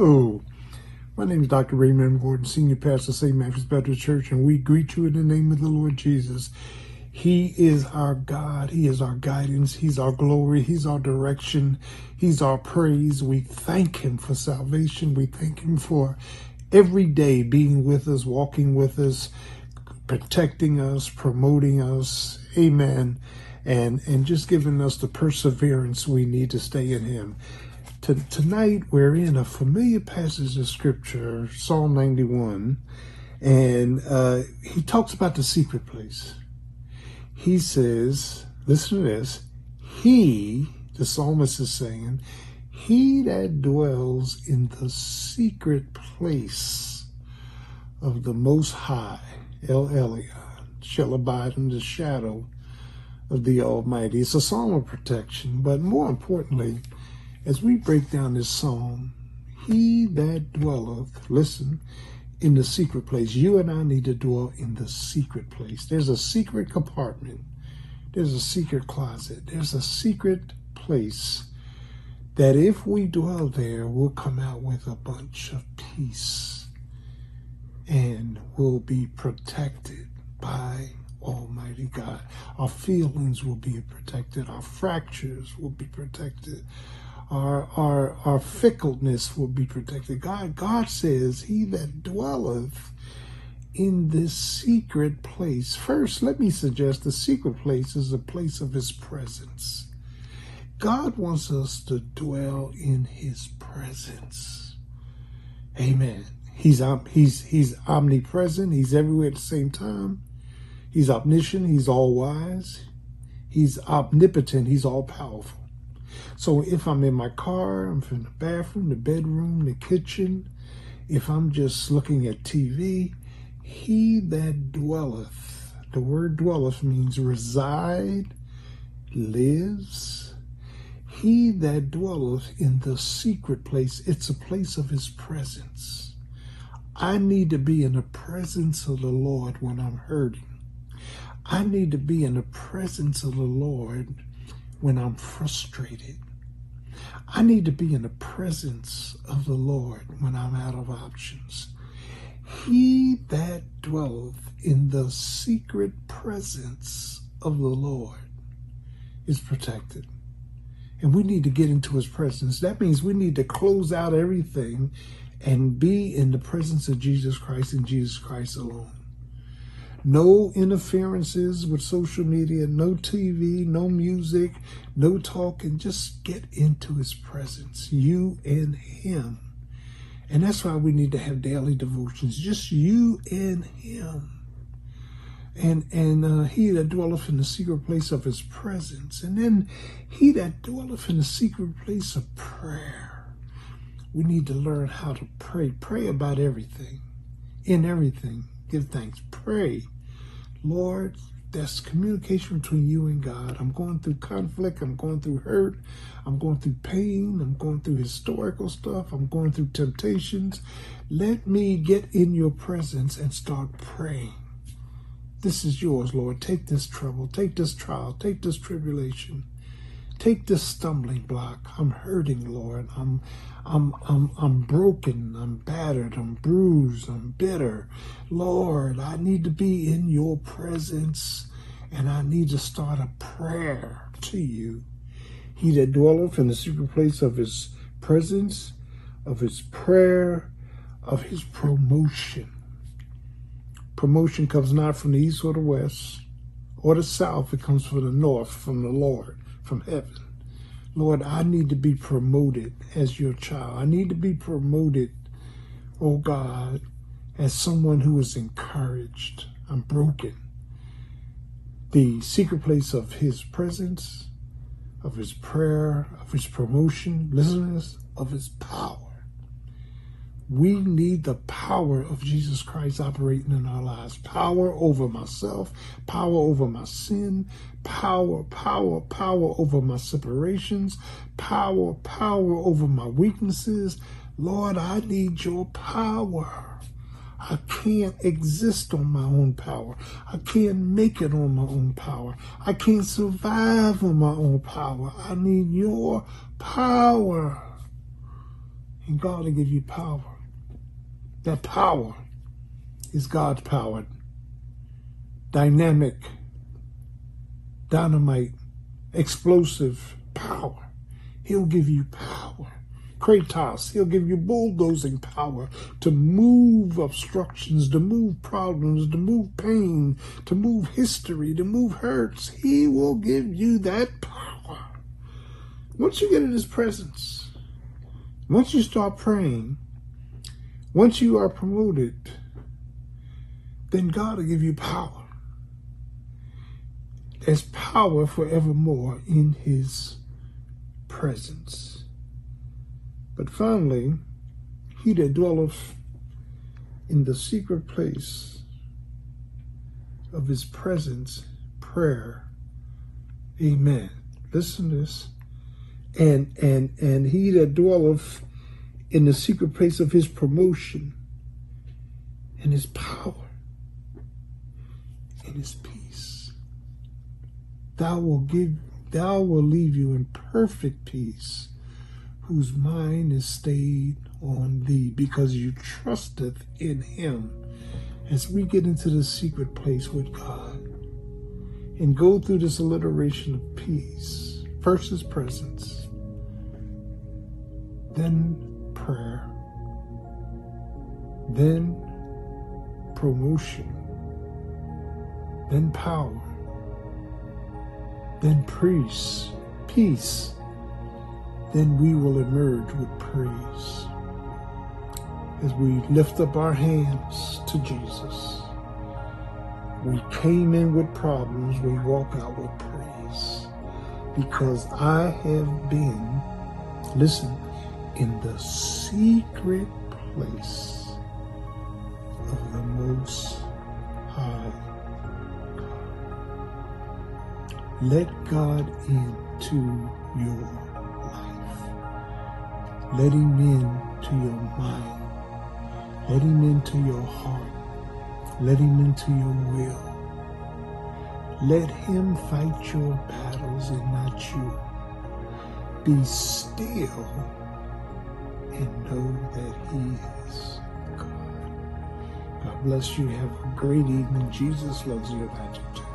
Hello. My name is Dr. Raymond Gordon, Senior Pastor, St. Matthew's Baptist Church, and we greet you in the name of the Lord Jesus. He is our God. He is our guidance. He's our glory. He's our direction. He's our praise. We thank Him for salvation. We thank Him for every day being with us, walking with us, protecting us, promoting us. Amen. And, and just giving us the perseverance we need to stay in Him. To, tonight, we're in a familiar passage of Scripture, Psalm 91, and uh, he talks about the secret place. He says, listen to this, he, the psalmist is saying, he that dwells in the secret place of the Most High, El Elyon, shall abide in the shadow of the Almighty. It's a psalm of protection, but more importantly, as we break down this psalm, he that dwelleth, listen, in the secret place. You and I need to dwell in the secret place. There's a secret compartment. There's a secret closet. There's a secret place that if we dwell there, we'll come out with a bunch of peace and we'll be protected by Almighty God. Our feelings will be protected. Our fractures will be protected. Our, our, our fickleness will be protected. God, God says, he that dwelleth in this secret place. First, let me suggest the secret place is a place of his presence. God wants us to dwell in his presence. Amen. He's he's he's omnipresent. He's everywhere at the same time. He's omniscient. He's all wise. He's omnipotent. He's all powerful. So if I'm in my car, I'm in the bathroom, the bedroom, the kitchen, if I'm just looking at TV, he that dwelleth, the word dwelleth means reside, lives, he that dwelleth in the secret place, it's a place of his presence. I need to be in the presence of the Lord when I'm hurting. I need to be in the presence of the Lord when I'm frustrated. I need to be in the presence of the Lord when I'm out of options. He that dwelleth in the secret presence of the Lord is protected and we need to get into his presence. That means we need to close out everything and be in the presence of Jesus Christ and Jesus Christ alone. No interferences with social media, no TV, no music, no talking. Just get into his presence, you and him. And that's why we need to have daily devotions, just you and him and and uh, he that dwelleth in the secret place of his presence, and then he that dwelleth in the secret place of prayer. We need to learn how to pray. Pray about everything, in everything. Give thanks. Pray, Lord. That's communication between you and God. I'm going through conflict. I'm going through hurt. I'm going through pain. I'm going through historical stuff. I'm going through temptations. Let me get in your presence and start praying this is yours, Lord. Take this trouble, take this trial, take this tribulation, take this stumbling block. I'm hurting, Lord. I'm I'm I'm I'm broken, I'm battered, I'm bruised, I'm bitter. Lord, I need to be in your presence and I need to start a prayer to you. He that dwelleth in the secret place of his presence, of his prayer, of his promotion Promotion comes not from the east or the west or the south. It comes from the north, from the Lord, from heaven. Lord, I need to be promoted as your child. I need to be promoted, oh God, as someone who is encouraged. I'm broken. The secret place of his presence, of his prayer, of his promotion, listeners, of his power. We need the power of Jesus Christ operating in our lives. Power over myself, power over my sin, power, power, power over my separations, power, power over my weaknesses. Lord, I need your power. I can't exist on my own power. I can't make it on my own power. I can't survive on my own power. I need your power. And God will give you power. That power is God's power. Dynamic, dynamite, explosive power. He'll give you power. Kratos, he'll give you bulldozing power to move obstructions, to move problems, to move pain, to move history, to move hurts. He will give you that power. Once you get in his presence, once you start praying, once you are promoted, then God will give you power. There's power forevermore in his presence. But finally, he that dwelleth in the secret place of his presence, prayer. Amen. Listen to this. And and and he that dwelleth in the secret place of his promotion and his power and his peace. Thou will give thou will leave you in perfect peace, whose mind is stayed on thee, because you trusteth in him. As we get into the secret place with God and go through this alliteration of peace, first his presence, then prayer, then promotion, then power, then peace, peace, then we will emerge with praise. As we lift up our hands to Jesus, we came in with problems, we walk out with praise. Because I have been, listen, in the secret place of the Most High Let God into your life. Let Him into your mind. Let Him into your heart. Let Him into your will. Let Him fight your battles and not you. Be still and know that He is God. God bless you. Have a great evening. Jesus loves you. Evangelist.